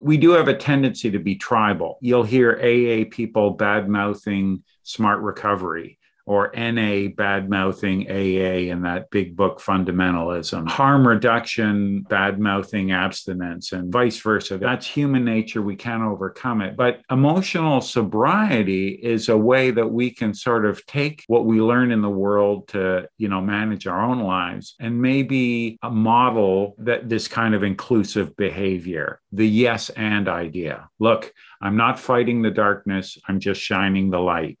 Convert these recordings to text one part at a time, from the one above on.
we do have a tendency to be tribal. You'll hear AA people bad mouthing smart recovery or NA bad mouthing AA in that big book fundamentalism, harm reduction, bad mouthing abstinence, and vice versa. That's human nature. We can't overcome it. But emotional sobriety is a way that we can sort of take what we learn in the world to, you know, manage our own lives and maybe a model that this kind of inclusive behavior, the yes and idea. Look, I'm not fighting the darkness, I'm just shining the light.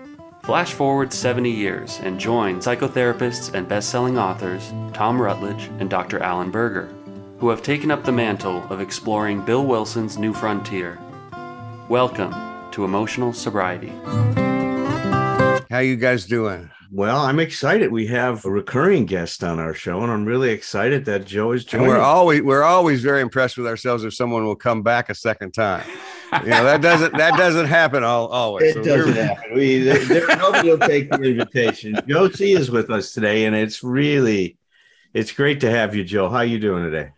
Flash forward 70 years and join psychotherapists and best-selling authors Tom Rutledge and Dr. Alan Berger, who have taken up the mantle of exploring Bill Wilson's new frontier. Welcome to Emotional Sobriety. How you guys doing? Well, I'm excited. We have a recurring guest on our show, and I'm really excited that Joe is And joining. we're always we're always very impressed with ourselves if someone will come back a second time. You know that doesn't that doesn't happen all, always. it So doesn't we're- happen. We there, there- nobody will take the invitation. Joe C is with us today, and it's really it's great to have you, Joe. How are you doing today?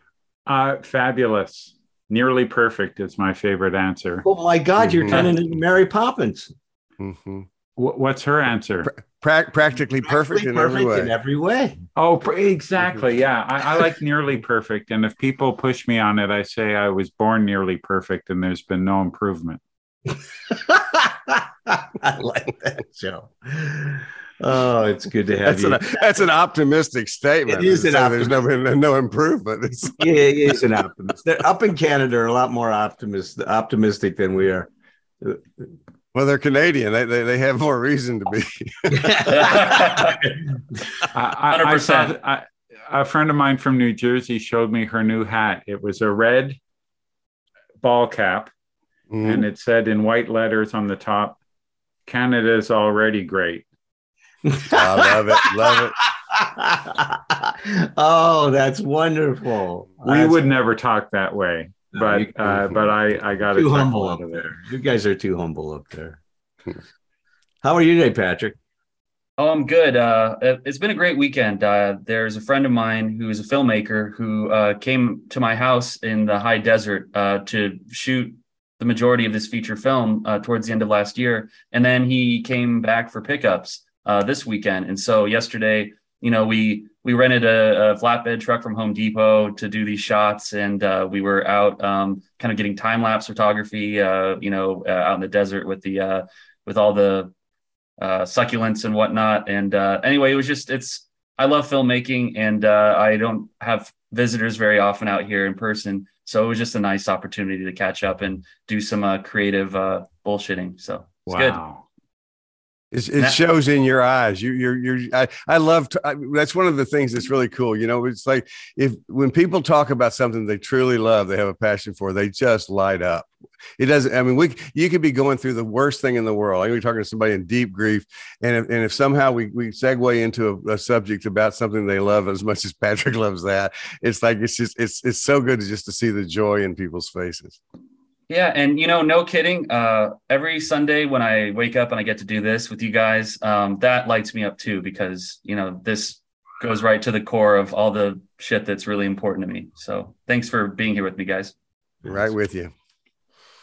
Uh, fabulous. Nearly perfect is my favorite answer. Oh my God, you're Mhm. turning into Mary Poppins. Mhm. Wh- What's her answer? Pra- practically perfect in every way. in every way. Oh, pr- exactly. Yeah, I, I like nearly perfect. And if people push me on it, I say I was born nearly perfect and there's been no improvement. I like that, Joe. Oh, it's good to have That's you. an that's an optimistic statement. It is to an say There's no no improvement. It's, yeah, he is an optimist. They're up in Canada are a lot more optimist, optimistic than we are. Well, they're Canadian. They, they they have more reason to be. I, I, I saw 100%. I, a friend of mine from New Jersey showed me her new hat. It was a red ball cap, Mm. and it said in white letters on the top, Canada's already great. I love it. Love it. oh, that's wonderful. We That's would never talk that way, No, but uh, but I I got too humble up there. You guys are too humble up there. How are you today, Patrick? Oh, I'm good. Uh, it- it's been a great weekend. Uh, there's a friend of mine who is a filmmaker who uh, came to my house in the high desert uh, to shoot the majority of this feature film uh, towards the end of last year, and then he came back for pickups uh, this weekend. And so yesterday, you know, we we rented a, a flatbed truck from Home Depot to do these shots, and uh, we were out um, kind of getting time lapse photography, uh, you know, uh, out in the desert with the uh, with all the uh, succulents and whatnot. And uh, anyway, it was just it's I love filmmaking, and I don't have visitors very often out here in person, so it was just a nice opportunity to catch up and do some creative bullshitting. So it's good. It shows in your eyes. You, you're, you're. I, I love. To, I, that's one of the things that's really cool. You know, it's like if when people talk about something they truly love, they have a passion for, they just light up. It doesn't. I mean, we you could be going through the worst thing in the world. I mean, we're talking to somebody in deep grief, and if, and if somehow we we segue into a, a subject about something they love as much as Patrick loves that, it's like it's just it's it's so good to just to see the joy in people's faces. Yeah, and you know, no kidding. Uh, every Sunday when I wake up and I get to do this with you guys, um, that lights me up too because you know this goes right to the core of all the shit that's really important to me. So thanks for being here with me, guys. Right with you.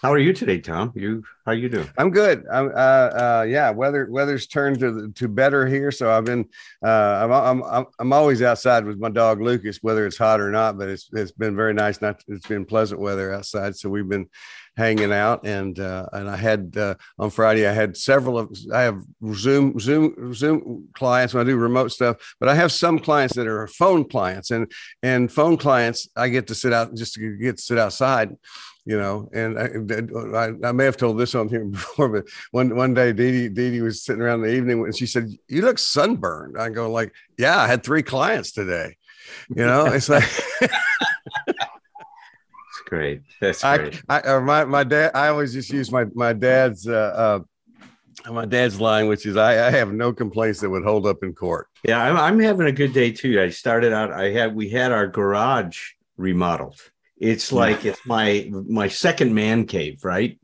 How are you today, Tom? You how you doing? I'm good. I'm uh uh yeah, weather weather's turned to to better here, so I've been uh I'm I'm I'm, I'm always outside with my dog Lucas whether it's hot or not, but it's it's been very nice not it's been pleasant weather outside, so we've been hanging out and uh and I had uh on Friday I had several of I have Zoom Zoom Zoom clients when I do remote stuff, but I have some clients that are phone clients and and phone clients I get to sit out just to get to sit outside you know, and I, I, I may have told this on here before, but one one day Dee Dee, was sitting around in the evening and she said, "You look sunburned." I go like, "Yeah, I had three clients today." You know, it's like great. That's I, great. I, uh, my, my dad, I always just use my, my dad's, uh, uh, my dad's line, which is, I, I have no complaints that would hold up in court. Yeah, I'm, I'm having a good day too. I started out. I had we had our garage remodeled. It's like it's my my second man cave, right?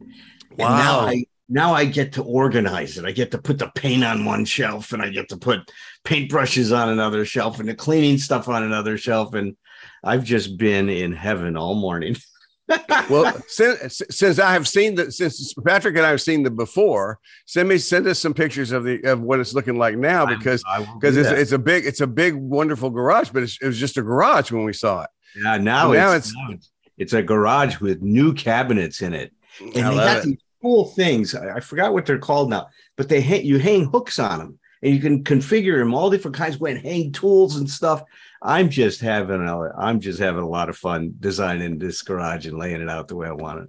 And now I now I get to organize it. I get to put the paint on one shelf, and I get to put paintbrushes on another shelf, and the cleaning stuff on another shelf. And I've just been in heaven all morning. Well, since, since I have seen the, since Patrick and I have seen the before, send me, send us some pictures of the, of what it's looking like now because, because it's, it's a big, it's a big, wonderful garage, but it's, it was just a garage when we saw it. yeah, now, now it's, it's- now it's it's a garage with new cabinets in it. and I they got it. these cool things. I I forgot what they're called now, but they hang, you hang hooks on them, and you can configure them all different kinds. And hang tools and stuff. I'm just having a I'm just having a lot of fun designing this garage and laying it out the way I want it.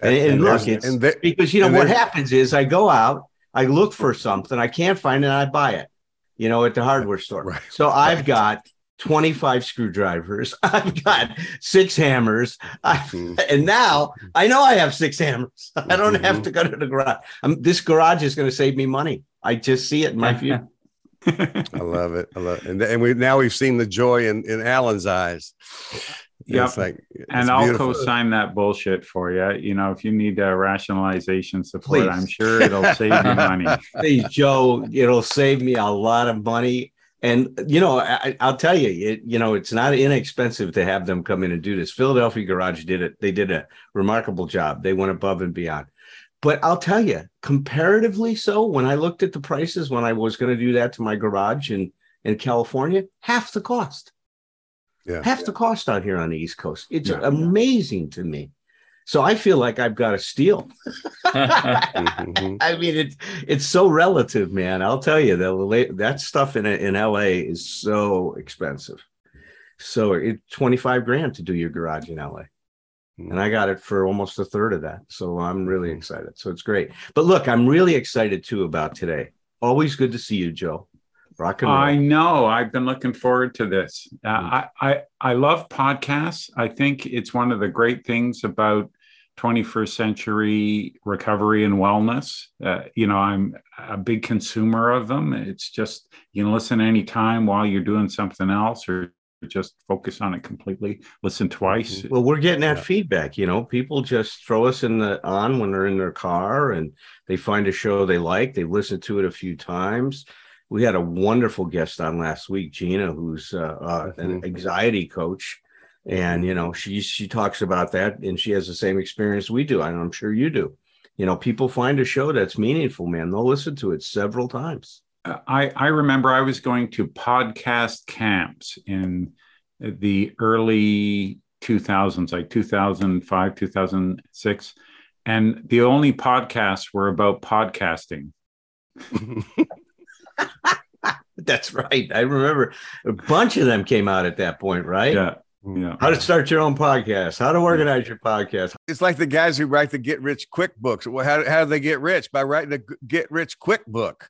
And, and look, it's and there- because you know what happens is I go out, I look for something, I can't find it, and I buy it. You know, at the hardware store. Right. So I've Right. got 25 screwdrivers. I've got six hammers. I, Mhm. and now I know I have six hammers. I don't Mhm. have to go to the garage. Um, this garage is going to save me money. I just see it in my view. I love it. I love it. And, and we, now we've seen the joy in, in Alan's eyes. Yep. It's like, and I'll beautiful. co-sign that bullshit for you. You know, if you need a rationalization support, Please. I'm sure it'll save you money. Please, Joe, it'll save me a lot of money. And you know, I, I'll tell you, it, you know, it's not inexpensive to have them come in and do this. Philadelphia Garage did it. They did a remarkable job. They went above and beyond. But I'll tell you, comparatively so, when I looked at the prices when I was going to do that to my garage in in California, half the cost. Yeah. half the cost out here on the East Coast. It's Yeah. amazing to me. So I feel like I've got a steal. Mhm. I mean, it's it's so relative, man. I'll tell you that that stuff in in LA is so expensive. So it's twenty five grand to do your garage in LA, and I got it for almost a third of that. So I'm really Mhm. excited. So it's great. But look, I'm really excited too about today. Always good to see you, Joe. Rock and roll. I know. I've been looking forward to this. Uh, Mm. I, I I love podcasts. I think it's one of the great things about 21st century recovery and wellness. Uh, you know, I'm a big consumer of them. It's just you can listen anytime while you're doing something else, or just focus on it completely. Listen twice. Well, we're getting that Yeah. feedback. You know, people just throw us in the on when they're in their car and they find a show they like. They've listened to it a few times. We had a wonderful guest on last week, Gina, who's uh, uh, an Mhm. anxiety coach, and you know she she talks about that, and she has the same experience we do, and I'm sure you do. You know, people find a show that's meaningful, man. They'll listen to it several times. I, I remember I was going to podcast camps in the early 2000s, like 2005, 2006. And the only podcasts were about podcasting. That's right. I remember a bunch of them came out at that point, right? Yeah. Yeah. How to start your own podcast, how to organize your podcast. It's like the guys who write the get rich quick books. Well, how, how do they get rich? By writing a g- get rich quick book.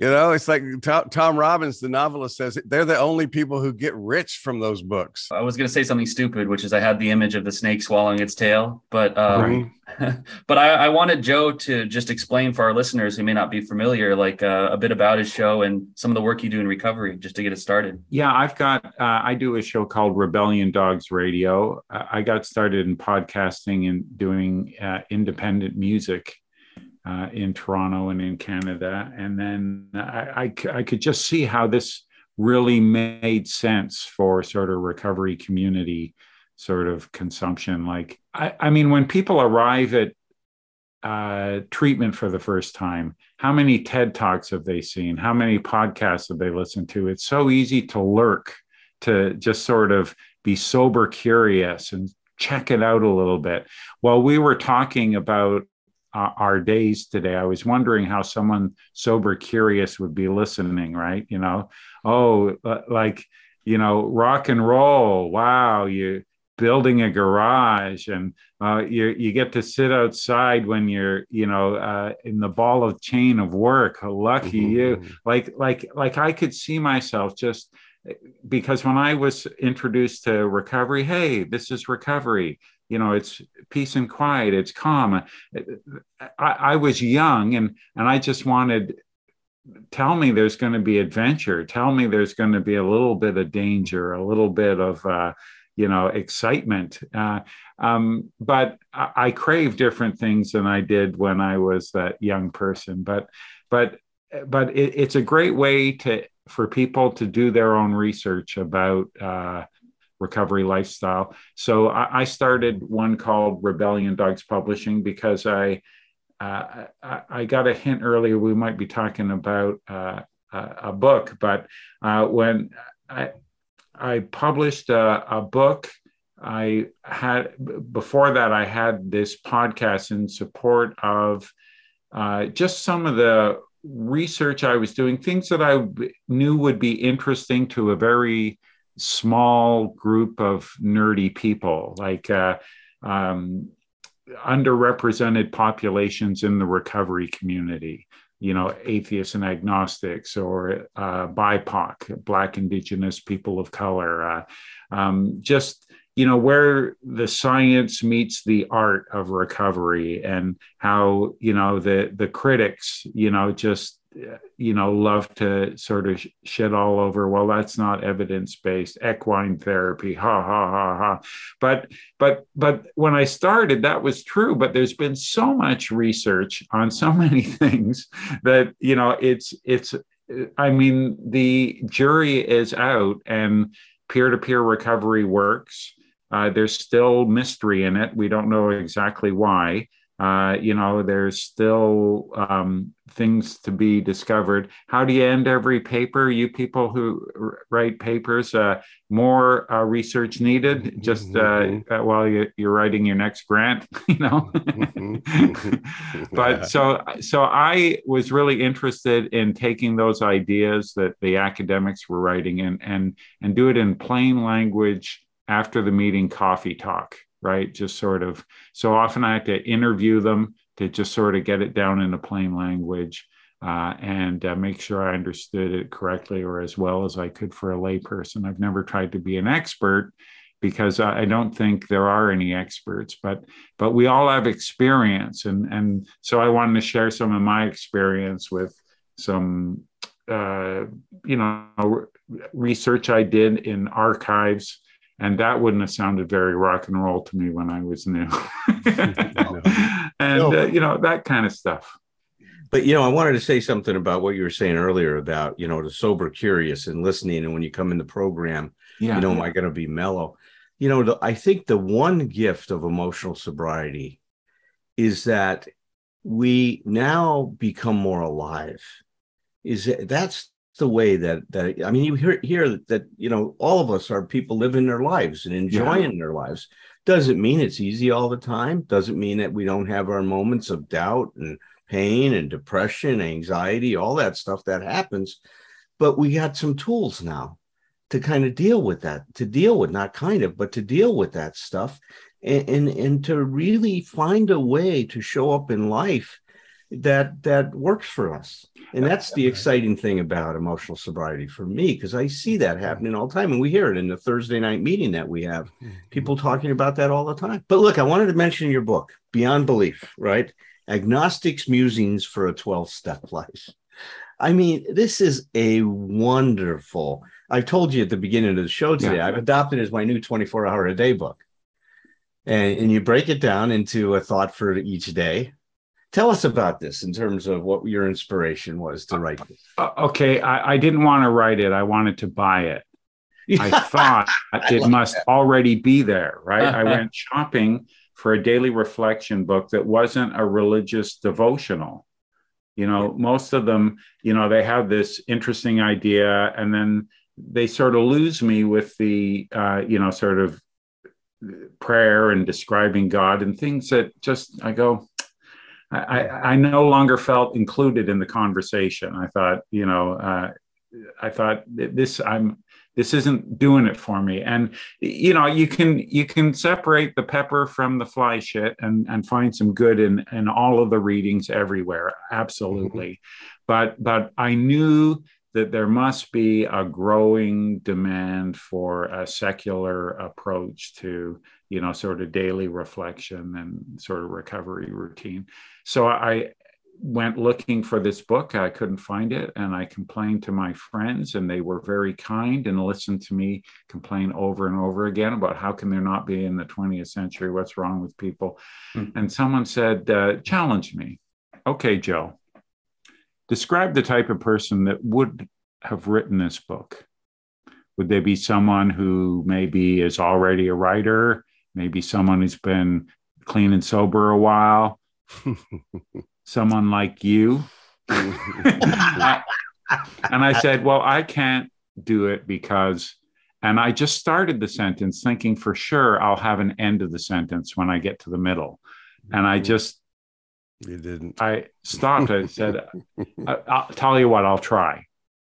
You know, it's like Tom, Tom Robbins, the novelist, says they're the only people who get rich from those books. I was going to say something stupid, which is I had the image of the snake swallowing its tail, but uh, Right. but I, I wanted Joe to just explain for our listeners who may not be familiar, like uh, a bit about his show and some of the work you do in recovery, just to get it started. Yeah, I've got, uh, I do a show called Rebellion Dogs Radio. Uh, I got started in podcasting and doing uh, independent music uh, in Toronto and in Canada. And then I I could just see how this really made sense for sort of recovery community sort of consumption. Like, I, I mean, when people arrive at uh, treatment for the first time, how many TED Talks have they seen? How many podcasts have they listened to? It's so easy to lurk, to just sort of be sober curious and check it out a little bit. While we were talking about uh, our days today, I was wondering how someone sober curious would be listening, right? You know, oh, uh, like, you know, rock and roll. Wow, you're building a garage and uh, you you get to sit outside when you're you know uh, in the ball of chain of work. Lucky you! Mhm. Like like like I could see myself just because when I was introduced to recovery, hey, this is recovery. You know it's peace and quiet it's calm. I, I was young and and i just wanted tell me there's going to be adventure. Tell me there's going to be a little bit of danger a little bit of uh, you know excitement. Uh, um, but I, I, crave different things than i did when i was that young person. But but but it, it's a great way to for people to do their own research about uh, recovery lifestyle. So I, I started one called rebellion dogs publishing because i uh, I, I, got a hint earlier we might be talking about uh, a book, but uh, when I, I published a, a, book, I had before that I had this podcast in support of uh, just some of the research I was doing, things that I knew would be interesting to a very small group of nerdy people, like. Uh, um, underrepresented populations in the recovery community you know atheists and agnostics or uh, bipoc black indigenous people of color uh, um, just you know where the science meets the art of recovery and how you know the the critics you know just you know love to sort of shit all over. Well that's not evidence based equine therapy. Ha ha ha ha. But but but when i started that was true but there's been so much research on so many things that you know it's it's i mean the jury is out and peer-to-peer recovery works. Uh, there's still mystery in it. We don't know exactly why uh, you know, there's still um, things to be discovered. How do you end every paper? You people who r- write papers, uh, more uh, research needed just uh, mm-hmm. Uh, while you, are writing your next grant, you know. Mm-hmm. but so, so I was really interested in taking those ideas that the academics were writing and and and do it in plain language after the meeting coffee talk right? Just sort of, so often I have to interview them to just sort of get it down in a plain language uh, and uh, make sure I understood it correctly or as well as I could for a layperson. I've never tried to be an expert because I don't think there are any experts, but but we all have experience, and and so I wanted to share some of my experience with some uh, you know research I did in archives and that wouldn't have sounded very rock and roll to me when I was new. and no. uh, you know that kind of stuff. But you know, I wanted to say something about what you were saying earlier about you know the sober curious and listening, and when you come in the program, yeah. you know, am I going to be mellow? You know, the, I think the one gift of emotional sobriety is that we now become more alive. Is that, that's the way that that I mean, you hear hear that you know all of us are people living their lives and enjoying yeah. their lives. Doesn't mean it's easy all the time. Doesn't mean that we don't have our moments of doubt and pain and depression, anxiety, all that stuff that happens. But we got some tools now to kind of deal with that, to deal with not kind of, but to deal with that stuff, and and, and to really find a way to show up in life that that works for us. And that's the exciting thing about emotional sobriety for me because i see that happening all the time and we hear it in the thursday night meeting that we have. Mm-hmm. people talking about that all the time. But look i wanted to mention your book beyond belief right? Agnostics musings for a 12-step life. I mean this is a wonderful i've told you at the beginning of the show today yeah. i've adopted it as my new 24 hour a day book. And, and you break it down into a thought for each day Tell us about this in terms of what your inspiration was to write this. Uh, okay, I, I, didn't want to write it. I wanted to buy it. I thought I it must that. already be there, right? I went shopping for a daily reflection book that wasn't a religious devotional. You know, most of them, you know, they have this interesting idea and then they sort of lose me with the, uh, you know, sort of prayer and describing God and things that just, I go, I, I no longer felt included in the conversation. I thought, you know, uh, I thought this I'm this isn't doing it for me. And you know, you can you can separate the pepper from the fly shit and and find some good in in all of the readings everywhere. Absolutely, mm-hmm. but but I knew that there must be a growing demand for a secular approach to you know sort of daily reflection and sort of recovery routine. So i went looking for this book. I couldn't find it and i complained to my friends and they were very kind and listened to me complain over and over again about how can there not be in the 20th century? What's wrong with people? Mm. and someone said uh, challenge me. Okay joe. Describe the type of person that would have written this book? Would they be someone who maybe is already a writer, maybe someone who's been clean and sober a while, someone like you? and I said, Well, I can't do it because, and I just started the sentence thinking for sure I'll have an end of the sentence when I get to the middle. And I just you didn't. I stopped. I said, I, will tell you what, I'll try.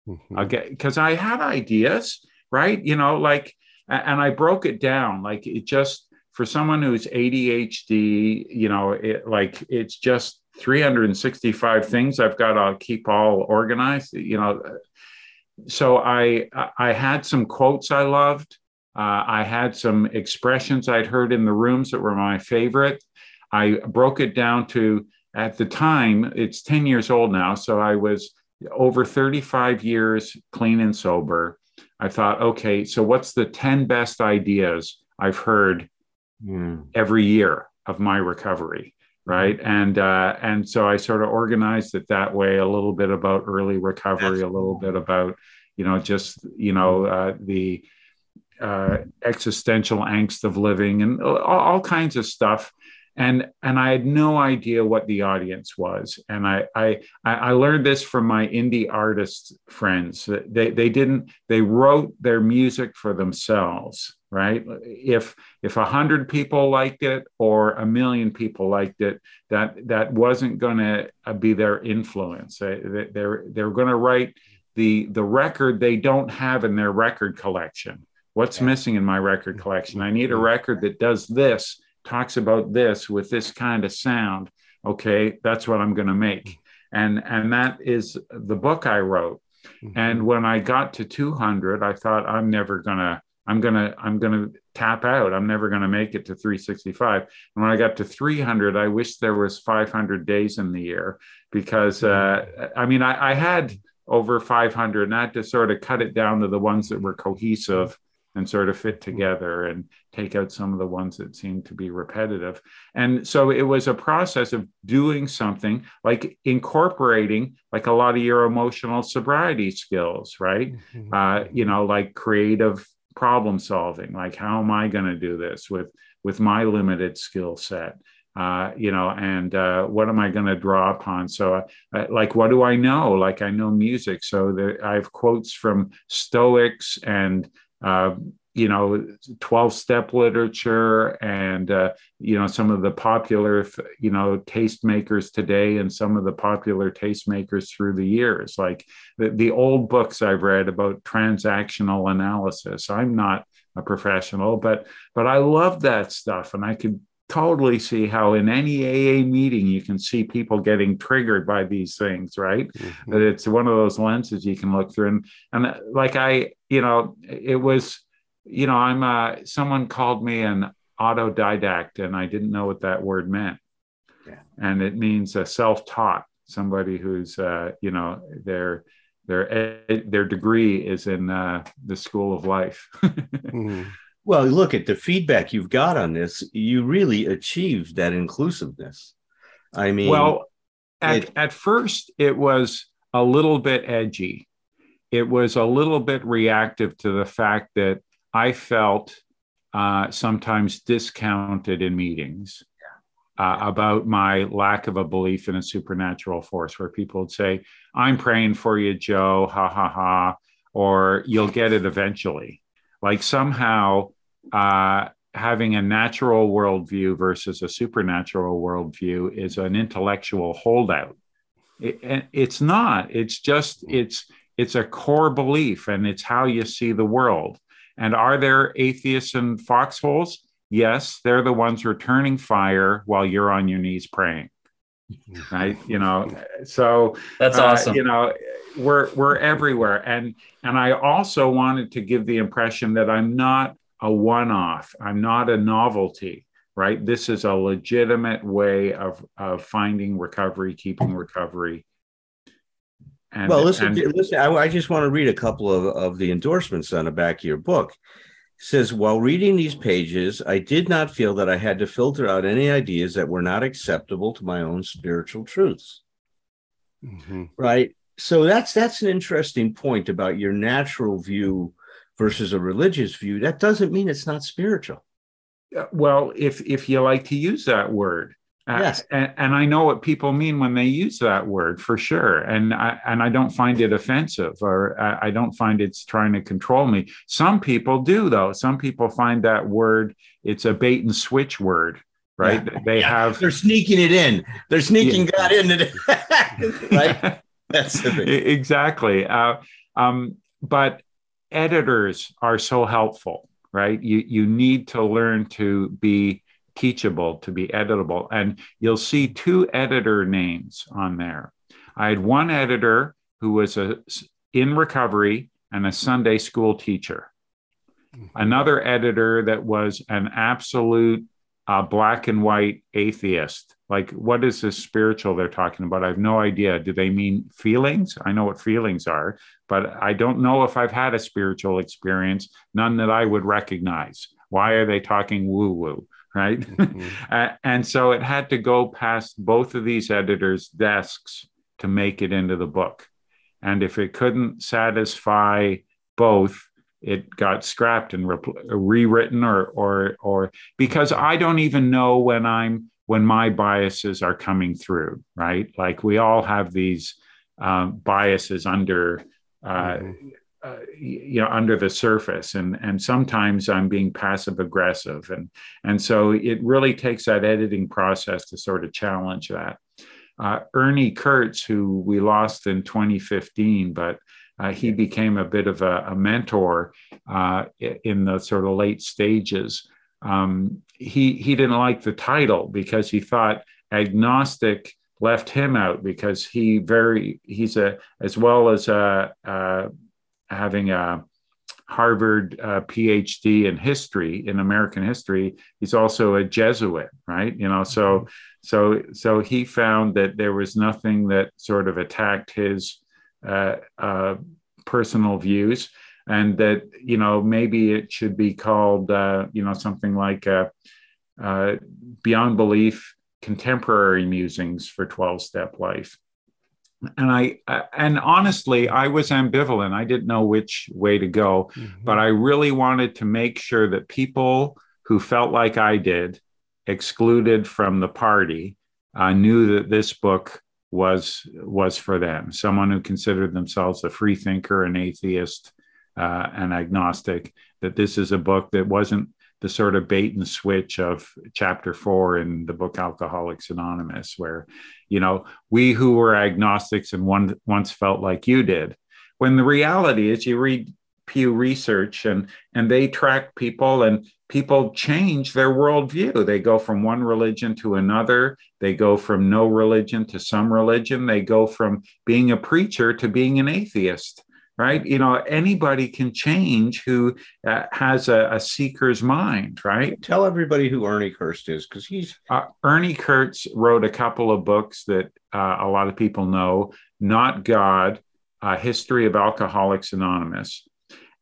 Mm-hmm. I'll get because I had ideas, right? You know, like, and I broke it down. Like it just for someone who's ADHD, you know, it like it's just 365 things I've got to keep all organized. You know, so I I had some quotes I loved. Uh, I had some expressions I'd heard in the rooms that were my favorite. I broke it down to at the time, it's 10 years old now. So I was over 35 years clean and sober. I thought, okay, so what's the 10 best ideas I've heard mm. every year of my recovery? Right. And uh, and so I sort of organized it that way, a little bit about early recovery, That's a little bit about, you know, just, you know, uh, the uh, existential angst of living and all, all kinds of stuff and and I had no idea what the audience was. And I I I learned this from my indie artist friends. They they didn't they wrote their music for themselves, right? If if a hundred people liked it or a million people liked it, that that wasn't going to uh, be their influence. They, they're they're going to write the the record they don't have in their record collection. What's yeah. missing in my record collection? I need a record that does this talks about this with this kind of sound okay that's what i'm going to make. And and that is the book i wrote. Mm-hmm. and when i got to 200 i thought i'm never going to i'm going to i'm going to tap out. I'm never going to make it to 365 and when i got to 300 i wish there was 500 days in the year because uh, i mean I, I had over 500 and i had to sort of cut it down to the ones that were cohesive and sort of fit mm-hmm. together. And take out some of the ones that seem to be repetitive. And so it was a process of doing something like incorporating like a lot of your emotional sobriety skills, right? Mm-hmm. Uh, you know, like creative problem solving, like how am I going to do this with with my limited skill set? Uh, you know, and uh, what am I going to draw upon? So, uh, like, what do I know? Like, I know music, so there, I have quotes from Stoics and uh, you know 12 step literature and uh, you know some of the popular you know tastemakers today and some of the popular tastemakers through the years like the, the old books i've read about transactional analysis i'm not a professional but but i love that stuff and i could totally see how in any AA meeting you can see people getting triggered by these things, right? Mm-hmm. That it's one of those lenses you can look through. And, and uh, like I, you know, it was you know, I'm uh, someone called me an autodidact, and I didn't know what that word meant. Yeah. And it means a self-taught, somebody who's, uh, you know, their their their degree is in uh, the school of life. mm-hmm. Well, look at the feedback you've got on this. You really achieved that inclusiveness. I mean, well, at, it, at first it was a little bit edgy. It was a little bit reactive to the fact that I felt uh, sometimes discounted in meetings uh, about my lack of a belief in a supernatural force, where people would say, I'm praying for you, Joe, ha ha ha, or you'll get it eventually. Like somehow uh, having a natural worldview versus a supernatural worldview is an intellectual holdout. It, it's not, it's just, it's, it's a core belief and it's how you see the world. And are there atheists in foxholes? Yes, they're the ones returning fire while you're on your knees praying. right you know so That's uh, awesome. you know we're we're everywhere and and i also wanted to give the impression that i'm not a one-off i'm not a novelty right this is a legitimate way of of finding recovery keeping recovery and, well, listen, and- listen. I, I just want to read a couple of, of the endorsements on the back of your book. It says, while reading these pages, I did not feel that I had to filter out any ideas that were not acceptable to my own spiritual truths. Mhm. Right. So that's that's an interesting point about your natural view versus a religious view. That doesn't mean it's not spiritual. Well if if you like to use that word Uh, Yes. and, and i know what people mean when they use that word for sure and i and i don't find it offensive or I, I don't find it's trying to control me some people do though some people find that word it's a bait and switch word right they Yeah. have They're sneaking it in. They're sneaking Yeah. God into it. right. That's the thing. Exactly uh, um, but editors are so helpful right you you need to learn to be teachable to be editable and you'll see two editor names on there i had one editor who was a in recovery and a sunday school teacher another editor that was an absolute uh, black and white atheist. Like, what is this spiritual they're talking about? I have no idea. Do they mean feelings? I know what feelings are, but I don't know if I've had a spiritual experience, none that I would recognize. Why are they talking woo woo? Right. Mhm. Uh, and so it had to go past both of these editors' desks to make it into the book. And if it couldn't satisfy both, it got scrapped and repl- rewritten or or or because I don't even know when I'm when my biases are coming through, right? Like we all have these um, biases under uh, Mhm. Uh, you know under the surface and and sometimes i'm being passive aggressive and and so it really takes that editing process to sort of challenge that. Uh, ernie kurtz who we lost in 2015 but uh, he became a bit of a, a mentor uh, in the sort of late stages. Um, he he didn't like the title because he thought agnostic left him out because he very he's a as well as a, a having a Harvard uh, PhD in history in American history. He's also a Jesuit, right? You know, so so so he found that there was nothing that sort of attacked his uh, uh, personal views, and that you know maybe it should be called uh, you know something like uh, uh, Beyond Belief: Contemporary Musings for Twelve Step Life and I uh, and honestly, I was ambivalent. I didn't know which way to go, Mhm. but I really wanted to make sure that people who felt like I did, excluded from the party, uh, knew that this book was was for them. Someone who considered themselves a free thinker, an atheist, uh, an agnostic. That this is a book that wasn't the sort of bait and switch of chapter four in the book Alcoholics Anonymous, where you know we who were agnostics and one once felt like you did when the reality is you read pew research and and they track people and people change their worldview. They go from one religion to another. They go from no religion to some religion. They go from being a preacher to being an atheist right you know anybody can change who uh, has a, a seeker's mind right Tell everybody who Ernie Kurtz is because he's uh, Ernie Kurtz wrote a couple of books that uh, a lot of people know Not God, A History of Alcoholics Anonymous.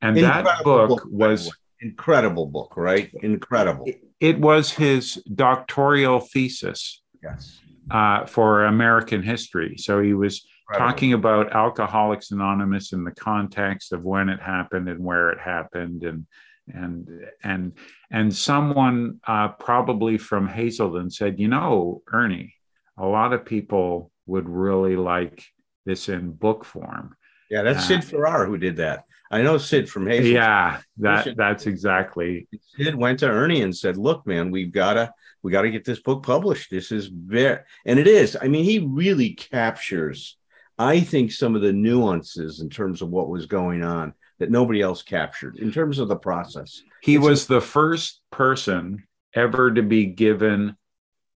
And that book book, was, incredible book, right? Incredible. it was his doctoral thesis Yes. uh, for American history. So he was Talking about Alcoholics Anonymous in the context of when it happened and where it happened, and and and and someone uh, probably from Hazelden said, you know, Ernie, a lot of people would really like this in book form. Yeah, that's Uh, Sid Farrar who did that. I know Sid from Hazel. Yeah, that that's exactly Sid went to Ernie and said, "Look, man, we've gotta we gotta get this book published. This is very and it is. I mean, he really captures, I think, some of the nuances in terms of what was going on that nobody else captured in terms of the process. he It's- was the first person ever to be given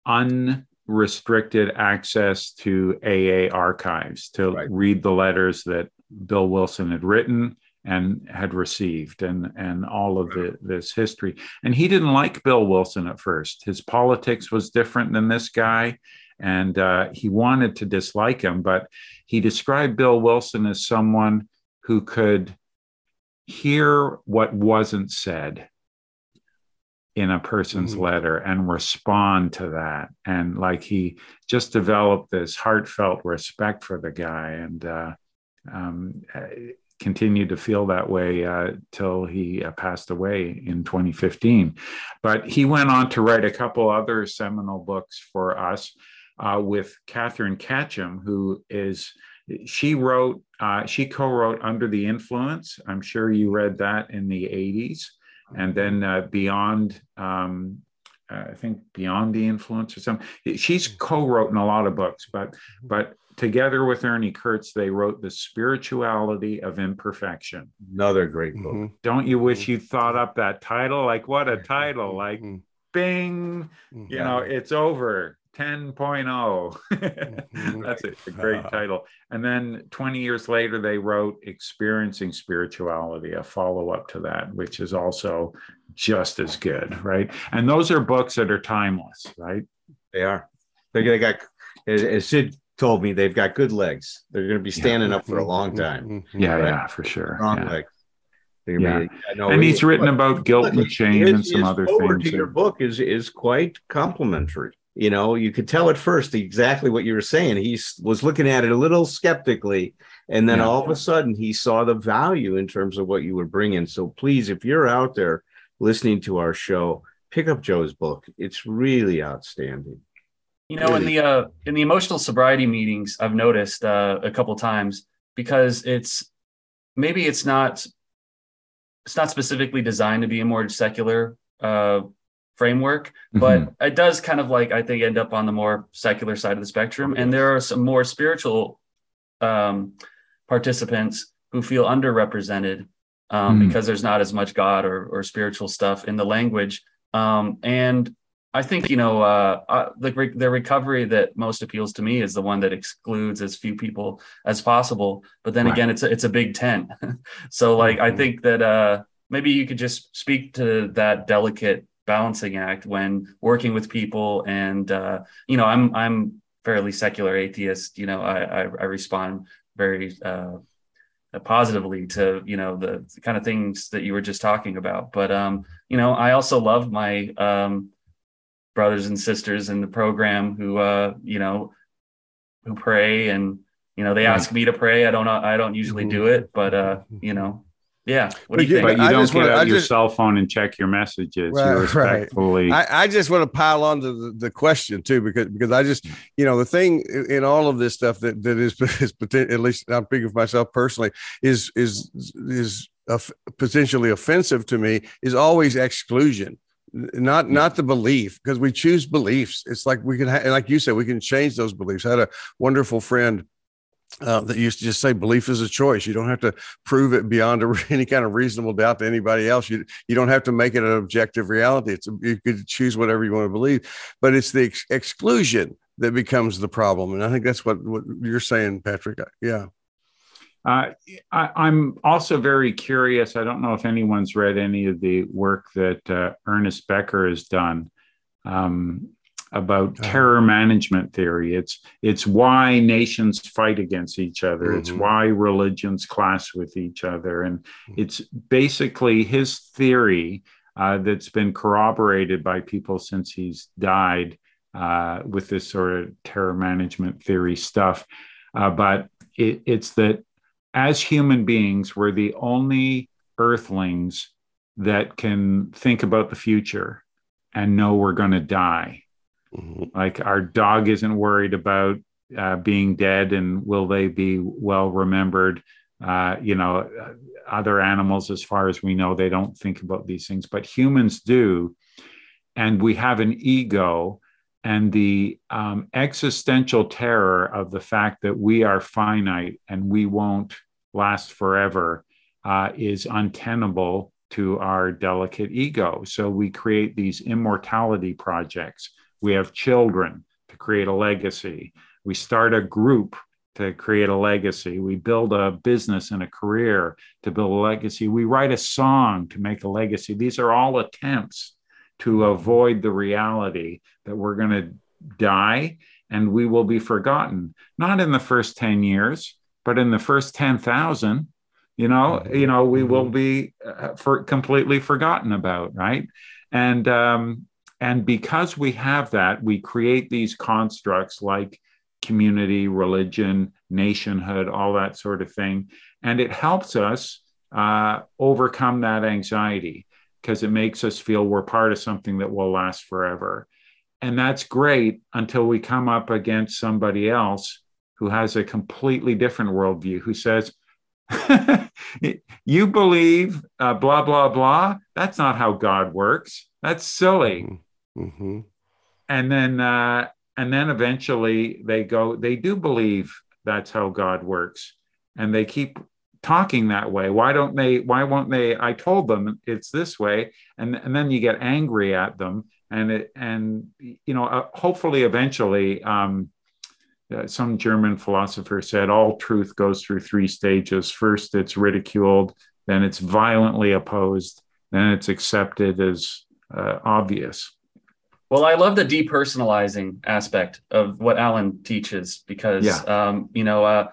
unrestricted access to AA archives to Right. read the letters that Bill Wilson had written and had received and and all of the, this history and he didn't like bill wilson at first his politics was different than this guy and uh, he wanted to dislike him but he described bill wilson as someone who could hear what wasn't said in a person's Mhm. letter and respond to that and like he just developed this heartfelt respect for the guy and uh, um, uh, continued to feel that way uh, till he uh, passed away in 2015. But he went on to write a couple other seminal books for us uh, with Katherine Ketcham, who is. She wrote, uh, she co wrote Under the Influence. I'm sure you read that in the 80s. And then uh, Beyond, um, uh, I think Beyond the Influence or something. She's co wrote in a lot of books, but but together with Ernie Kurtz, they wrote The Spirituality of Imperfection. Another great book. Mhm. Don't you wish you thought up that title? Like, what a title! Like, Mhm. bing, you know, it's over. 10.0. Mhm. That's a, a great title. And then 20 years later, they wrote Experiencing Spirituality, a follow up to that, which is also just as good, right? And those are books that are timeless, right? They are. They, they got, as, as Sid told me, they've got good legs. They're going to be standing up for a long time. Mhm. Yeah, Right. yeah, for sure. Strong yeah. legs. They're be- know And he- he's written but- about guilt and shame his- and some his other things. To your book is is quite complimentary. You know, you could tell at first exactly what you were saying. He was looking at it a little skeptically, and then Yeah. all of a sudden he saw the value in terms of what you were bringing. So please, if you're out there listening to our show, pick up Joe's book. It's really outstanding. You know, in the uh, in the emotional sobriety meetings, I've noticed uh, a couple times because it's maybe it's not it's not specifically designed to be a more secular uh, framework, but Mm-hmm. it does kind of like I think end up on the more secular side of the spectrum. And there are some more spiritual um, participants who feel underrepresented um, Hmm. because there's not as much God or, or spiritual stuff in the language. Um, and I think you know uh, uh, the the recovery that most appeals to me is the one that excludes as few people as possible. But then Right. again, it's a, it's a big tent. so like I Mhm. think that uh, maybe you could just speak to that delicate balancing act when working with people. And uh, you know, I'm I'm fairly secular atheist. You know, I I, I respond very uh, positively to you know the, the kind of things that you were just talking about. But um, you know, I also love my um, brothers and sisters in the program who uh, you know who pray and you know they ask me to pray. I don't. I don't usually do it, but uh, you know, yeah. What do But you yeah, think? But you I don't just get wanna- out I your just- cell phone and check your messages. Right, you right. respectfully. I, I just want to pile on to the, the question too, because because I just you know the thing in, in all of this stuff that that is, is at least I'm speaking for myself personally is is is of- potentially offensive to me is always exclusion not not the belief because we choose beliefs it's like we can ha- like you said we can change those beliefs I had a wonderful friend uh, that used to just say belief is a choice. You don't have to prove it beyond a, any kind of reasonable doubt to anybody else. You you don't have to make it an objective reality. It's a, you could choose whatever you want to believe, but it's the ex- exclusion that becomes the problem. And I think that's what what you're saying, Patrick. Yeah. Uh, I, I'm also very curious. I don't know if anyone's read any of the work that uh, Ernest Becker has done um, about terror management theory. It's it's why nations fight against each other. It's Mhm. why religions clash with each other, and it's basically his theory uh, that's been corroborated by people since he's died uh, with this sort of terror management theory stuff. Uh, but it, it's that as human beings, we're the only earthlings that can think about the future and know we're going to die. Mhm. Like our dog isn't worried about uh, being dead and will they be well remembered. Uh, you know, uh, other animals, as far as we know, they don't think about these things, but humans do. And we have an ego and the um, existential terror of the fact that we are finite and we won't last forever uh, is untenable to our delicate ego. So we create these immortality projects. We have children to create a legacy. We start a group to create a legacy. We build a business and a career to build a legacy. We write a song to make a legacy. These are all attempts to avoid the reality that we're going to die and we will be forgotten, not in the first 10 years, but in the first 10,000 you know mm-hmm. you know we mm-hmm. will be uh, for completely forgotten about right and um and because we have that we create these constructs like community religion nationhood all that sort of thing. And it helps us uh, overcome that anxiety because it makes us feel we're part of something that will last forever. And that's great until we come up against somebody else who has a completely different worldview who says you believe uh, blah blah blah? That's not how god works. That's silly mm-hmm. and then uh, and then eventually they go they do believe that's how god works and they keep talking that way why don't they why won't they i told them it's this way and and then you get angry at them and it and you know uh, hopefully eventually um, uh, some German philosopher said all truth goes through three stages. First, it's ridiculed, then it's violently opposed, then it's accepted as uh, obvious. Well, I love the depersonalizing aspect of what Alan teaches because, yeah. um, you know, uh,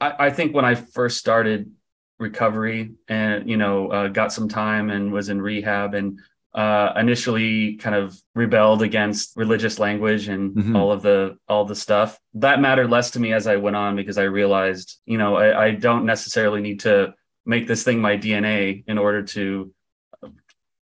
I, I, think when I first started recovery and, you know, uh, got some time and was in rehab and uh, initially kind of rebelled against religious language and mm-hmm. all of the all the stuff that mattered less to me as i went on because i realized you know I, I, don't necessarily need to make this thing my dna in order to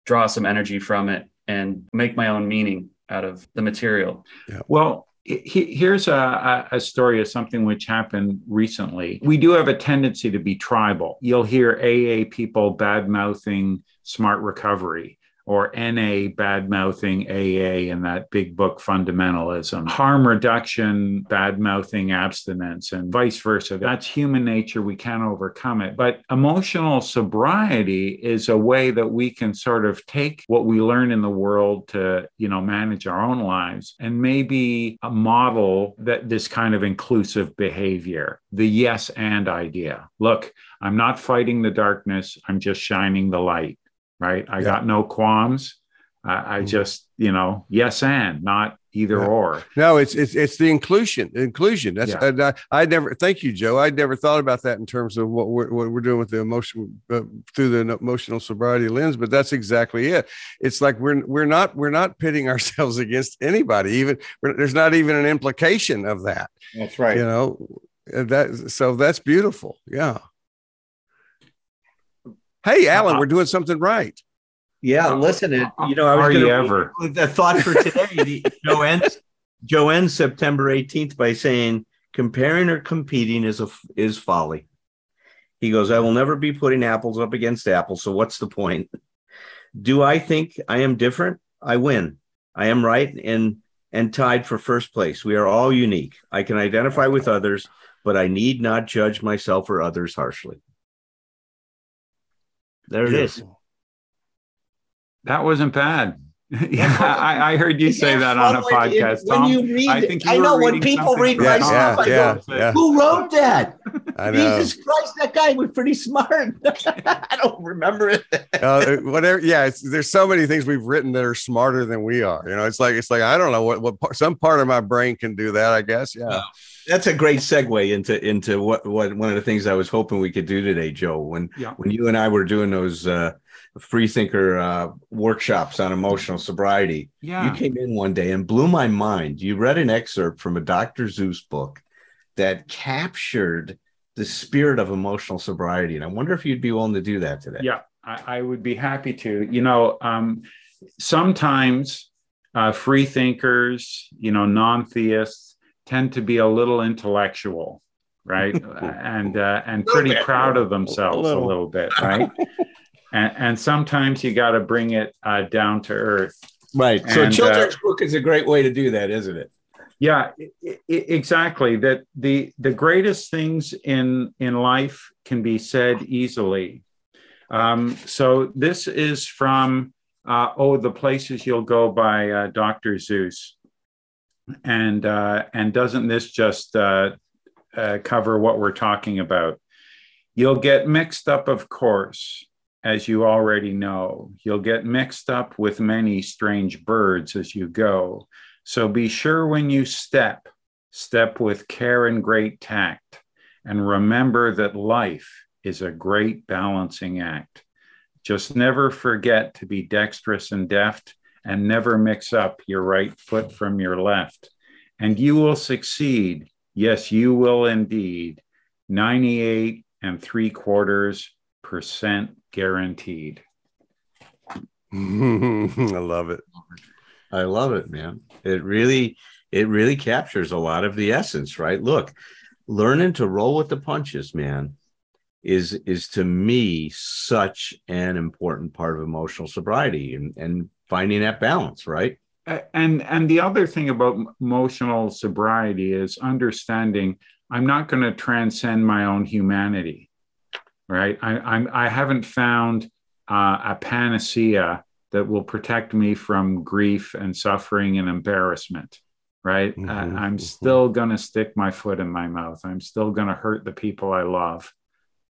draw some energy from it and make my own meaning out of the material yeah. well here's a, a, story of something which happened recently. We do have a tendency to be tribal. You'll hear AA people bad mouthing smart recovery or NA bad mouthing AA and that big book fundamentalism, harm reduction, bad mouthing abstinence, and vice versa. That's human nature. We can't overcome it. But emotional sobriety is a way that we can sort of take what we learn in the world to, you know, manage our own lives and maybe a model that this kind of inclusive behavior, the yes and idea. Look, I'm not fighting the darkness, I'm just shining the light right? I yeah. got no qualms. I, I mm. just, you know, yes and not either yeah. or. No, it's it's it's the inclusion. Inclusion. That's yeah. I, I, never. Thank you, Joe. I never thought about that in terms of what we're what we're doing with the emotion uh, through the emotional sobriety lens. But that's exactly it. It's like we're we're not we're not pitting ourselves against anybody. Even there's not even an implication of that. That's right. You know that. So that's beautiful. Yeah. Hey, Alan, uh, we're doing something right. Yeah, listen, it, you know, I was Are you ever? The thought for today, Joe ends, Joe ends September 18th by saying, comparing or competing is a is folly. He goes, I will never be putting apples up against apples. So what's the point? Do I think I am different? I win. I am right and and tied for first place. We are all unique. I can identify with others, but I need not judge myself or others harshly. There Beautiful. it is. That wasn't bad. yeah, I, I, heard you say that on a podcast. When Tom, you read, I think I know when people read my stuff, I yeah, go, yeah. "Who wrote that?" I know. Jesus Christ, that guy was pretty smart. I don't remember it. uh, whatever. Yeah, there's so many things we've written that are smarter than we are. You know, it's like it's like I don't know what what part, some part of my brain can do that. I guess. Yeah. That's a great segue into into what what one of the things I was hoping we could do today, Joe. When yeah. when you and I were doing those. Uh, free thinker uh, workshops on emotional sobriety. Yeah. You came in one day and blew my mind. You read an excerpt from a Dr. Seuss book that captured the spirit of emotional sobriety. And I wonder if you'd be willing to do that today. Yeah, I, I would be happy to. You know, um, sometimes uh, free thinkers, you know, non theists tend to be a little intellectual right and uh, and pretty proud of themselves a little, a little bit right and, and sometimes you got to bring it uh, down to earth. Right. So and, children's uh, book is a great way to do that, isn't it? Yeah, exactly. That the the greatest things in in life can be said easily. Um, so this is from uh, oh the places you'll go by uh, Dr. Seuss. And uh, and doesn't this just uh, uh, cover what we're talking about? You'll get mixed up, of course, as you already know. You'll get mixed up with many strange birds as you go. So be sure when you step, step with care and great tact, and remember that life is a great balancing act. Just never forget to be dexterous and deft, and never mix up your right foot from your left. And you will succeed. Yes, you will indeed. 98 and three quarters percent guaranteed. I love it. I love it, man. It really, it really captures a lot of the essence, right? Look, learning to roll with the punches, man, is is to me such an important part of emotional sobriety and and finding that balance, right? And and the other thing about emotional sobriety is understanding I'm not going to transcend my own humanity, right? I I'm I haven't found uh, a panacea that will protect me from grief and suffering and embarrassment right mm-hmm. uh, i'm mm-hmm. still going to stick my foot in my mouth i'm still going to hurt the people i love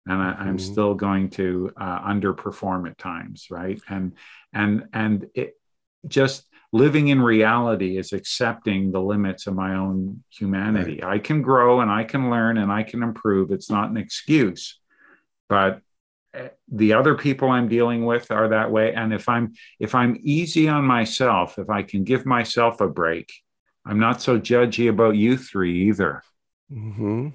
and I, am mm-hmm. still going to uh, underperform at times right and and and it just living in reality is accepting the limits of my own humanity right. i can grow and i can learn and i can improve it's not an excuse but eh, the other people i'm dealing with are that way and if i'm if i'm easy on myself if i can give myself a break i'm not so judgy about you three either mm-hmm.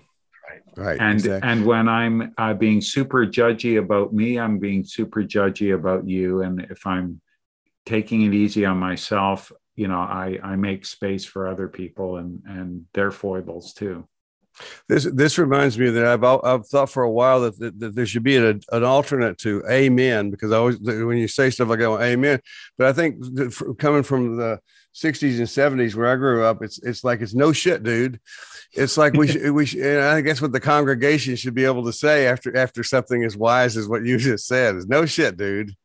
Right. And exactly. and when I'm uh, being super judgy about me, I'm being super judgy about you. And if I'm taking it easy on myself, you know, I I make space for other people and and their foibles too. This this reminds me that I've I've thought for a while that, that, that there should be a, an alternate to amen because I always when you say stuff like that, amen. But I think coming from the 60s and 70s where I grew up, it's it's like it's no shit, dude. It's like we should, we should, I guess what the congregation should be able to say after after something as wise as what you just said is no shit, dude.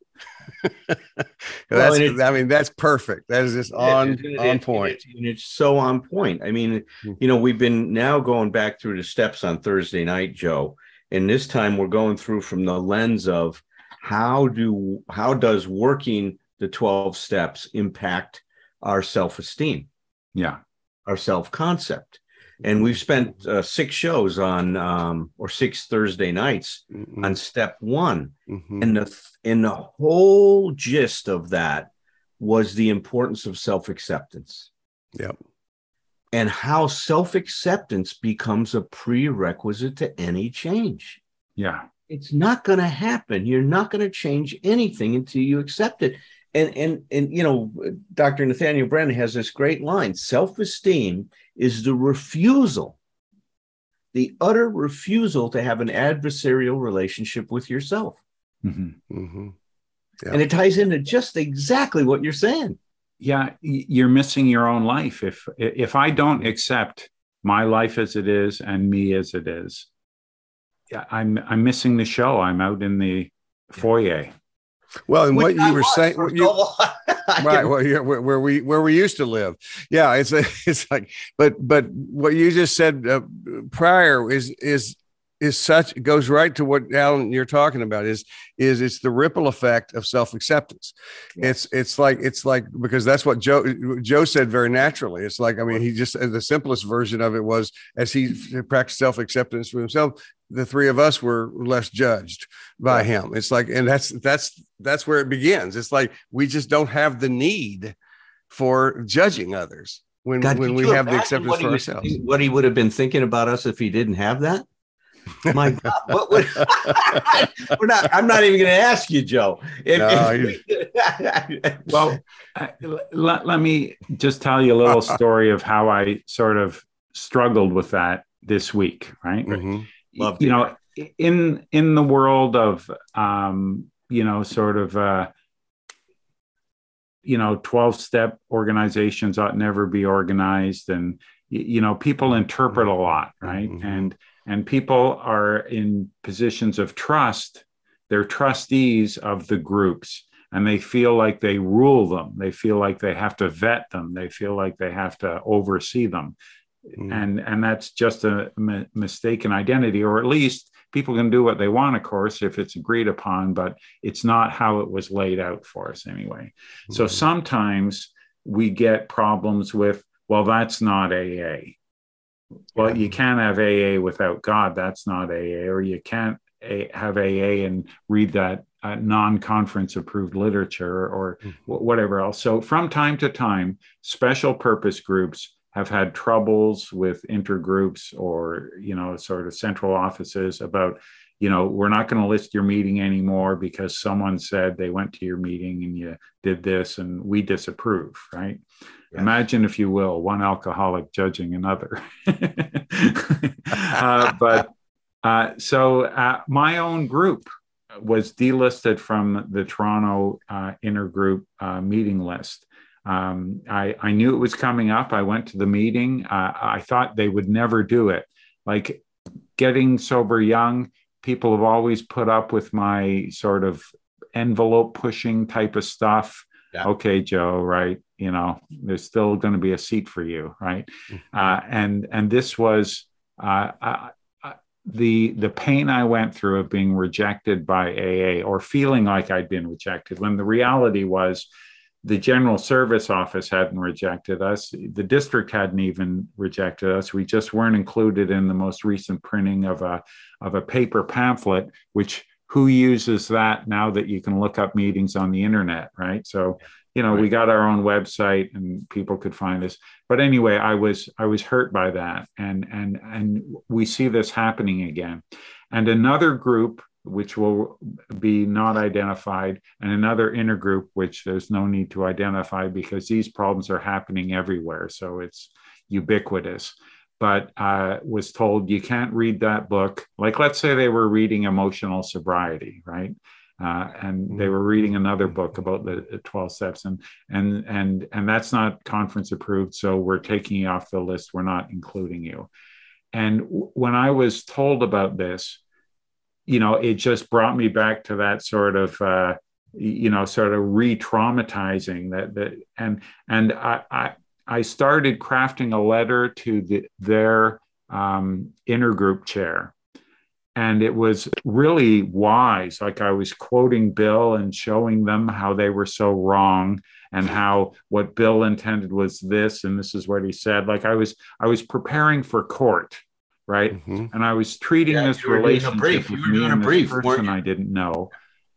Well, I mean, that's perfect. That is just on it, on point. It's, and it's so on point. I mean, hmm. you know, we've been now going back through the steps on Thursday night, Joe, and this time we're going through from the lens of how do how does working the 12 steps impact our self-esteem yeah our self-concept and we've spent uh, six shows on um, or six thursday nights mm-hmm. on step one mm-hmm. and the and the whole gist of that was the importance of self-acceptance. Yep. And how self-acceptance becomes a prerequisite to any change. Yeah. It's not going to happen. You're not going to change anything until you accept it. And and and you know dr nathaniel Branden has this great line self-esteem is the refusal the utter refusal to have an adversarial relationship with yourself mm-hmm. Mm-hmm. Yeah. and it ties into just exactly what you're saying yeah you're missing your own life if if i don't accept my life as it is and me as it is yeah, i'm i'm missing the show i'm out in the foyer well, and what you were saying, you, right? Well, yeah, where, where, we where we used to live, yeah. It's it's like, but but what you just said uh, prior is is is such goes right to what Alan you're talking about is is it's the ripple effect of self acceptance. Yes. It's it's like it's like because that's what Joe Joe said very naturally. It's like I mean he just the simplest version of it was as he practiced self acceptance for himself. The three of us were less judged by yeah. him. It's like and that's that's that's where it begins. It's like we just don't have the need for judging others when God, when we have the acceptance for ourselves. what he would have been thinking about us if he didn't have that? My God, what would we're not? I'm not even going to ask you, Joe. If, no, if we, well, uh, let, let me just tell you a little story of how I sort of struggled with that this week. Right? Mm-hmm. Love you know, in in the world of um, you know, sort of. Uh, you know 12 step organizations ought never be organized and you know people interpret a lot right mm-hmm. and and people are in positions of trust they're trustees of the groups and they feel like they rule them. They feel like they have to vet them. They feel like they have to oversee them. Mm. And, and that's just a m- mistaken identity, or at least people can do what they want, of course, if it's agreed upon, but it's not how it was laid out for us anyway. Mm-hmm. So sometimes we get problems with, well, that's not AA. Well, you can't have AA without God. That's not AA. Or you can't have AA and read that uh, non-conference approved literature or mm-hmm. whatever else. So from time to time, special purpose groups have had troubles with intergroups or you know sort of central offices about you know we're not going to list your meeting anymore because someone said they went to your meeting and you did this and we disapprove right imagine if you will one alcoholic judging another uh, but uh, so uh, my own group was delisted from the toronto uh, intergroup uh, meeting list um, I, I knew it was coming up. I went to the meeting. Uh, I thought they would never do it. Like getting sober young, people have always put up with my sort of envelope pushing type of stuff. Yeah. Okay, Joe, right? You know, there's still going to be a seat for you, right? Mm-hmm. Uh, and and this was uh, uh, the the pain I went through of being rejected by AA or feeling like I'd been rejected when the reality was the general service office hadn't rejected us. The district hadn't even rejected us. We just weren't included in the most recent printing of a of a paper pamphlet which who uses that now that you can look up meetings on the internet right? So you know right. we got our own website and people could find us. But anyway i was i was hurt by that. And and and we see this happening again. And another group which will be not identified, and another intergroup, which there's no need to identify because these problems are happening everywhere. So it's ubiquitous. But uh, was told you can't read that book. Like, let's say they were reading emotional sobriety, right? Uh, and they were reading another book about the, the 12 steps and and and and that's not conference approved so we're taking you off the list we're not including you and w- when i was told about this you know, it just brought me back to that sort of, uh, you know, sort of re-traumatizing that, that, and, and I, I, I started crafting a letter to the, their um, intergroup chair. And it was really wise. Like I was quoting Bill and showing them how they were so wrong and how what Bill intended was this and this is what he said. Like I was, I was preparing for court right? Mm-hmm. And I was treating yeah, this relationship brief. with me and this person I didn't know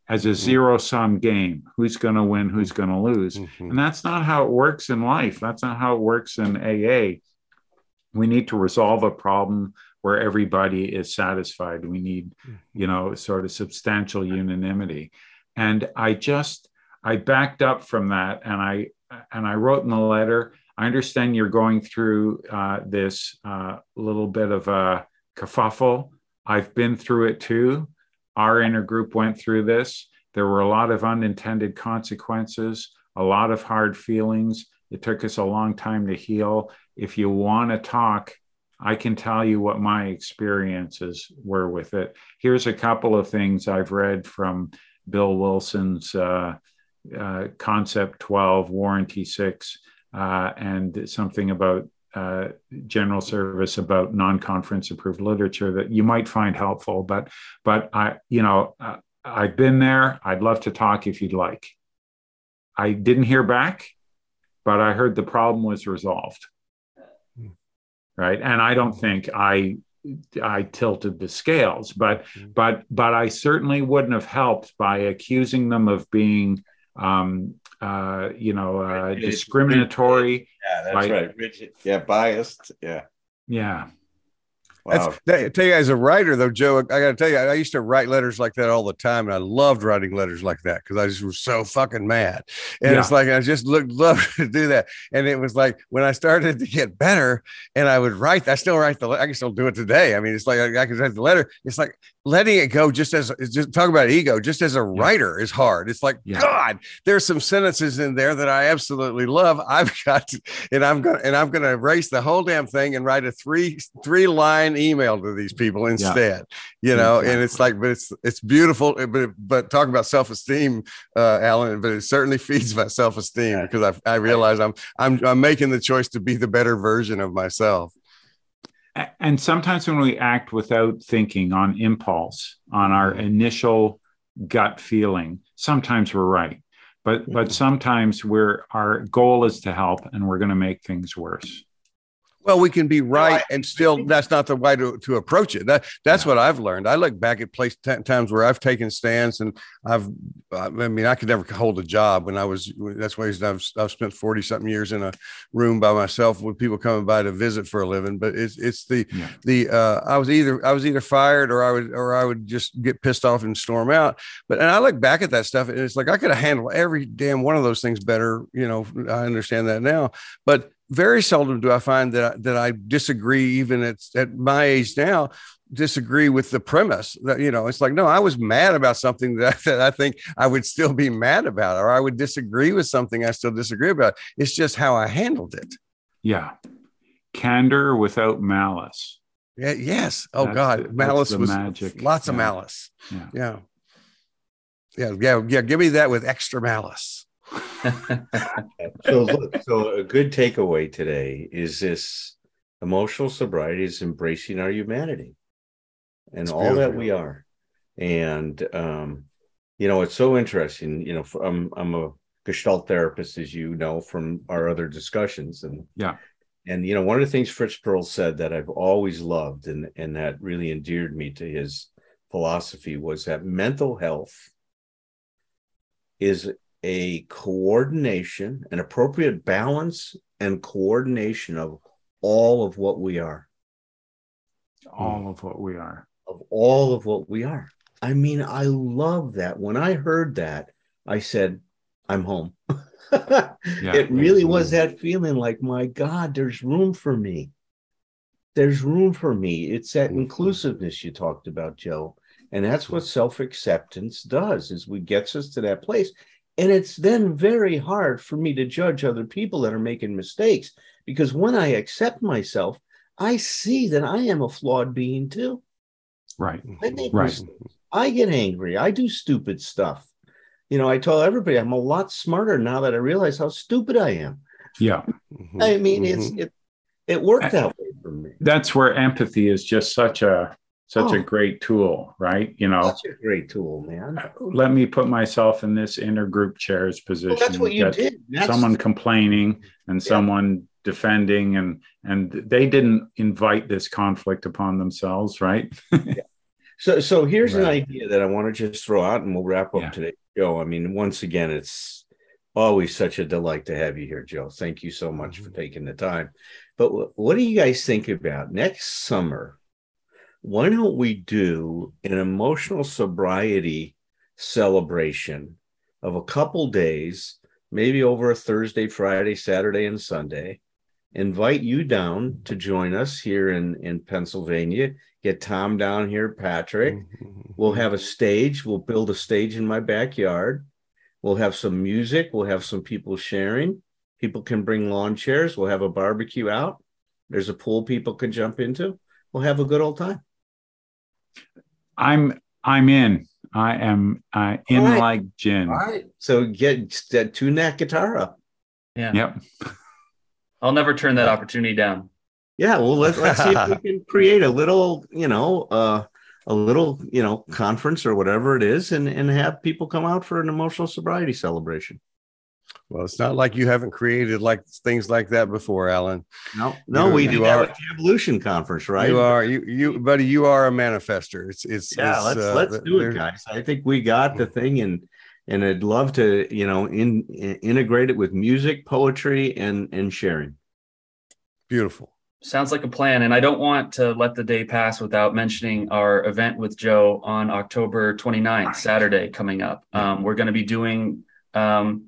as a mm-hmm. zero sum game. Who's going to win? Who's going to lose? Mm-hmm. And that's not how it works in life. That's not how it works in AA. We need to resolve a problem where everybody is satisfied. We need, mm-hmm. you know, sort of substantial unanimity. And I just I backed up from that, and I and I wrote in the letter I understand you're going through uh, this uh, little bit of a kerfuffle. I've been through it too. Our intergroup went through this. There were a lot of unintended consequences, a lot of hard feelings. It took us a long time to heal. If you want to talk, I can tell you what my experiences were with it. Here's a couple of things I've read from Bill Wilson's uh, uh, Concept 12, Warranty 6 uh, and something about uh, general service about non-conference approved literature that you might find helpful. But but I you know uh, I've been there. I'd love to talk if you'd like. I didn't hear back, but I heard the problem was resolved. Right, and I don't think I I tilted the scales, but mm-hmm. but but I certainly wouldn't have helped by accusing them of being um, uh, you know, uh, discriminatory. Yeah, that's by, right. Rigid. Yeah, biased. Yeah. Yeah. Wow. That's, I tell you, as a writer, though, Joe, I got to tell you, I used to write letters like that all the time, and I loved writing letters like that because I just was so fucking mad. And yeah. it's like I just looked love to do that. And it was like when I started to get better, and I would write. I still write the. I can still do it today. I mean, it's like I, I can write the letter. It's like letting it go just as just talk about ego just as a writer is hard. It's like Yeah. god there's some sentences in there that i absolutely love. I've got to, and i'm gonna and i'm gonna erase the whole damn thing and write a three three line email to these people instead you know? And it's like but it's it's beautiful but but talk about self-esteem uh alan but it certainly feeds my self-esteem because i i realize i'm i'm i'm making the choice to be the better version of myself. A- And sometimes when we act without thinking on impulse, on our mm-hmm. initial gut feeling, sometimes we're right. But but mm-hmm. sometimes we're our goal is to help and we're going to make things worse. Well, we can be right and still that's not the way to, to approach it. That that's what I've learned. I look back at place t- times where I've taken stands and I've I mean I could never hold a job when I was that's why I've I've spent 40 something years in a room by myself with people coming by to visit for a living, but it's it's the Yeah. the uh I was either I was either fired or I would or I would just get pissed off and storm out. But and I look back at that stuff and it's like I could have handled every damn one of those things better, you know, I understand that now. But very seldom do I find that I, that I disagree, even at, at my age now, disagree with the premise that, you know, it's like, no, I was mad about something that, that I think I would still be mad about, or I would disagree with something I still disagree about. It's just how I handled it. Yeah. Candor without malice. Yeah, yes. Oh That's God. the- malice was magic. lots of malice. Yeah. Yeah. Yeah. Yeah. Yeah. Give me that with extra malice. So look, so a good takeaway today is this emotional sobriety is embracing our humanity and It's all that we are. And um you know it's so interesting you know for, i'm i'm a gestalt therapist as you know from our other discussions. And Yeah. and you know one of the things Fritz Perls said that i've always loved and and that really endeared me to his philosophy was that mental health is a coordination, an appropriate balance and coordination of all of what we are, All of what we are. of all of what we are. I mean, I love that. When I heard that, I said, I'm home. It really was that feeling like, my God, there's room for me. There's room for me. It's that Mhm. inclusiveness you talked about, Joe. And that's what self-acceptance does, is we gets us to that place. And it's then very hard for me to judge other people that are making mistakes because when I accept myself, I see that I am a flawed being too. Right. I make Right. mistakes. I get angry. I do stupid stuff. You know, I tell everybody I'm a lot smarter now that I realize how stupid I am. Yeah. Mhm. I mean, it's Mhm. it it worked that way for me. That's where empathy is just such a such a Oh. great tool, right? You know, Such a great tool, man. Uh, let me put myself in this intergroup chair's position. Well, that's what you did. That's, Someone complaining and someone defending, and and they didn't invite this conflict upon themselves, right? So, so here's an idea that I want to just throw out, and we'll wrap up Yeah. today's show. I mean, once again, it's always such a delight to have you here, Joe. Thank you so much for mm-hmm. taking the time. But what do you guys think about next summer? Why don't we do an emotional sobriety celebration of a couple days, maybe over a Thursday, Friday, Saturday, and Sunday? Invite you down to join us here in, in Pennsylvania. Get Tom down here, Patrick. Mhm. We'll have a stage. We'll build a stage in my backyard. We'll have some music. We'll have some people sharing. People can bring lawn chairs. We'll have a barbecue out. There's a pool people can jump into. We'll have a good old time. I'm I'm in. I am uh, in All right. like gin. All right. So get that tune that guitar up. Yeah. Yep. I'll never turn that opportunity down. Yeah. Well, let's let's see if we can create a little, you know, uh, a little, you know, conference or whatever it is, and and have people come out for an emotional sobriety celebration. Well, it's not like you haven't created like things like that before, Alan. No, no, You- we you did that are- with the evolution conference, right? You are you you buddy. You are a manifester. It's it's yeah it's, let's uh, let's do it guys i think we got the thing and and i'd love to you know in, in integrate it with music poetry and and sharing Beautiful. Sounds like a plan. And I don't want to let the day pass without mentioning our event with Joe on October 29th, Saturday coming up. Um, we're going to be doing, um,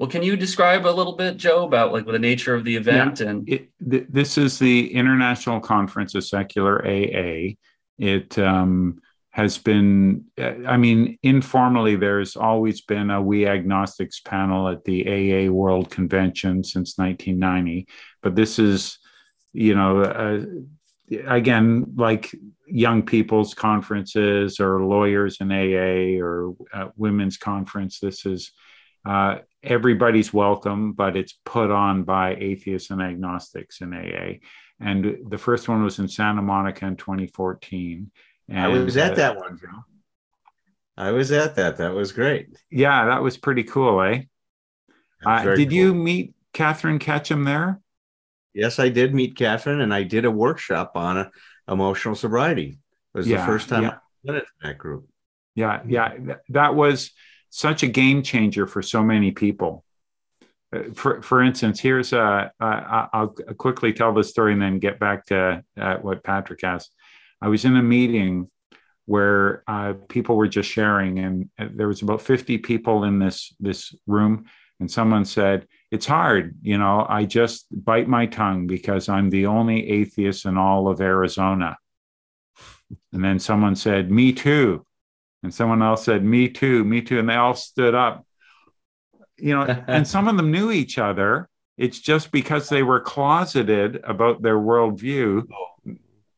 well, can you describe a little bit, Joe, about like the nature of the event and It, th- this is the International Conference of Secular AA. It um, has been, I mean, informally, there's always been a We Agnostics panel at the AA World Convention since 1990. But this is, you know, uh, again, like young people's conferences or lawyers in AA or uh, women's conference, this is uh, everybody's welcome, but it's put on by atheists and agnostics in AA. And the first one was in Santa Monica in 2014 and, I was at uh, that one, Joe. I was at that. That was great. Yeah, that was pretty cool, eh? Uh, did cool. you meet Katherine Ketcham there? Yes, I did meet Katherine, and I did a workshop on a, emotional sobriety. It was yeah, the first time yeah. I in that group. Yeah, yeah, that was such a game changer for so many people. Uh, for for instance, here's a. Uh, I'll quickly tell the story and then get back to uh, what Patrick asked. I was in a meeting where uh, people were just sharing, and there was about 50 people in this this room, and someone said, "It's hard, you know. I just bite my tongue because I'm the only atheist in all of Arizona." And then someone said, "Me too," and someone else said, "Me too, me too," and they all stood up. You know, and some of them knew each other. It's just because they were closeted about their worldview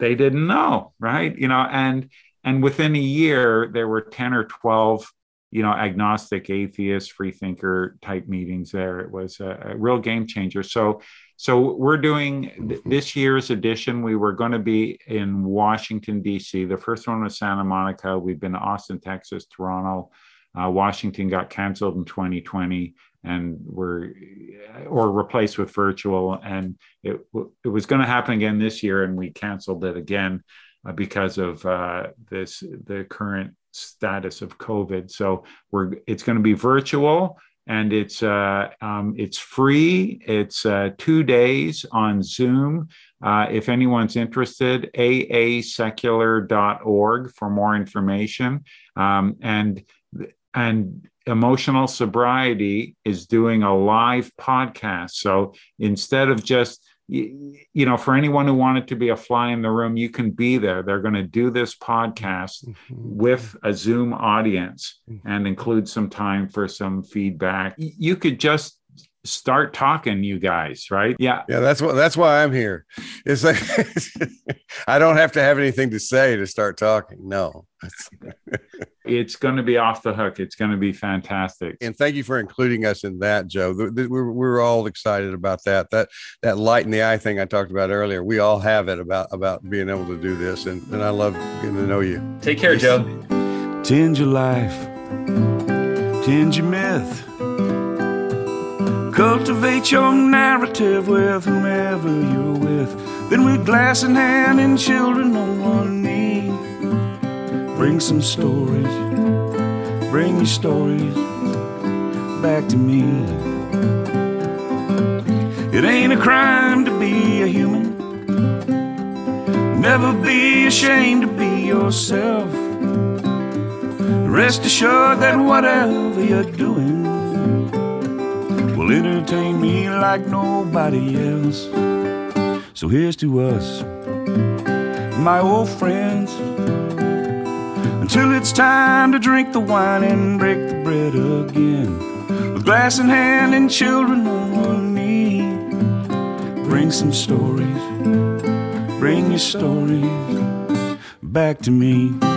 they didn't know, right? You know, and and within a year there were 10 or 12 you know agnostic atheist free thinker type meetings there it was a, a real game changer so so we're doing th- this year's edition we were going to be in washington d.c the first one was santa monica. We've been to austin texas toronto. Uh, washington got canceled in 2020 and were or replaced with virtual and it, it was going to happen again this year and we canceled it again uh, because of uh, this the current status of covid. So we're it's going to be virtual and it's uh, um, it's free. It's uh, two days on zoom. Uh, if anyone's interested aasecular.org for more information. Um, and and emotional sobriety is doing a live podcast. So instead of just, you know, for anyone who wanted to be a fly in the room, you can be there. They're going to do this podcast mm-hmm. with a Zoom audience mm-hmm. and include some time for some feedback. You could just start talking you guys right? Yeah. Yeah that's what that's why i'm here. It's like i don't have to have anything to say to start talking no. It's going to be off the hook. It's going to be fantastic. And thank you for including us in that joe. We're, we're all excited about that. That that light in the eye thing i talked about earlier we all have it about about being able to do this and, and i love getting to know you. Take care joe. Change your life. Change your myth Cultivate your narrative with whomever you're with. Then with glass in hand and children on one knee. Bring some stories, bring your stories back to me. It ain't a crime to be a human. Never be ashamed to be yourself. Rest assured that whatever you're doing, will entertain me like nobody else. So here's to us, my old friends, until it's time to drink the wine and break the bread again. With glass in hand and children on one knee, bring some stories, bring your stories back to me.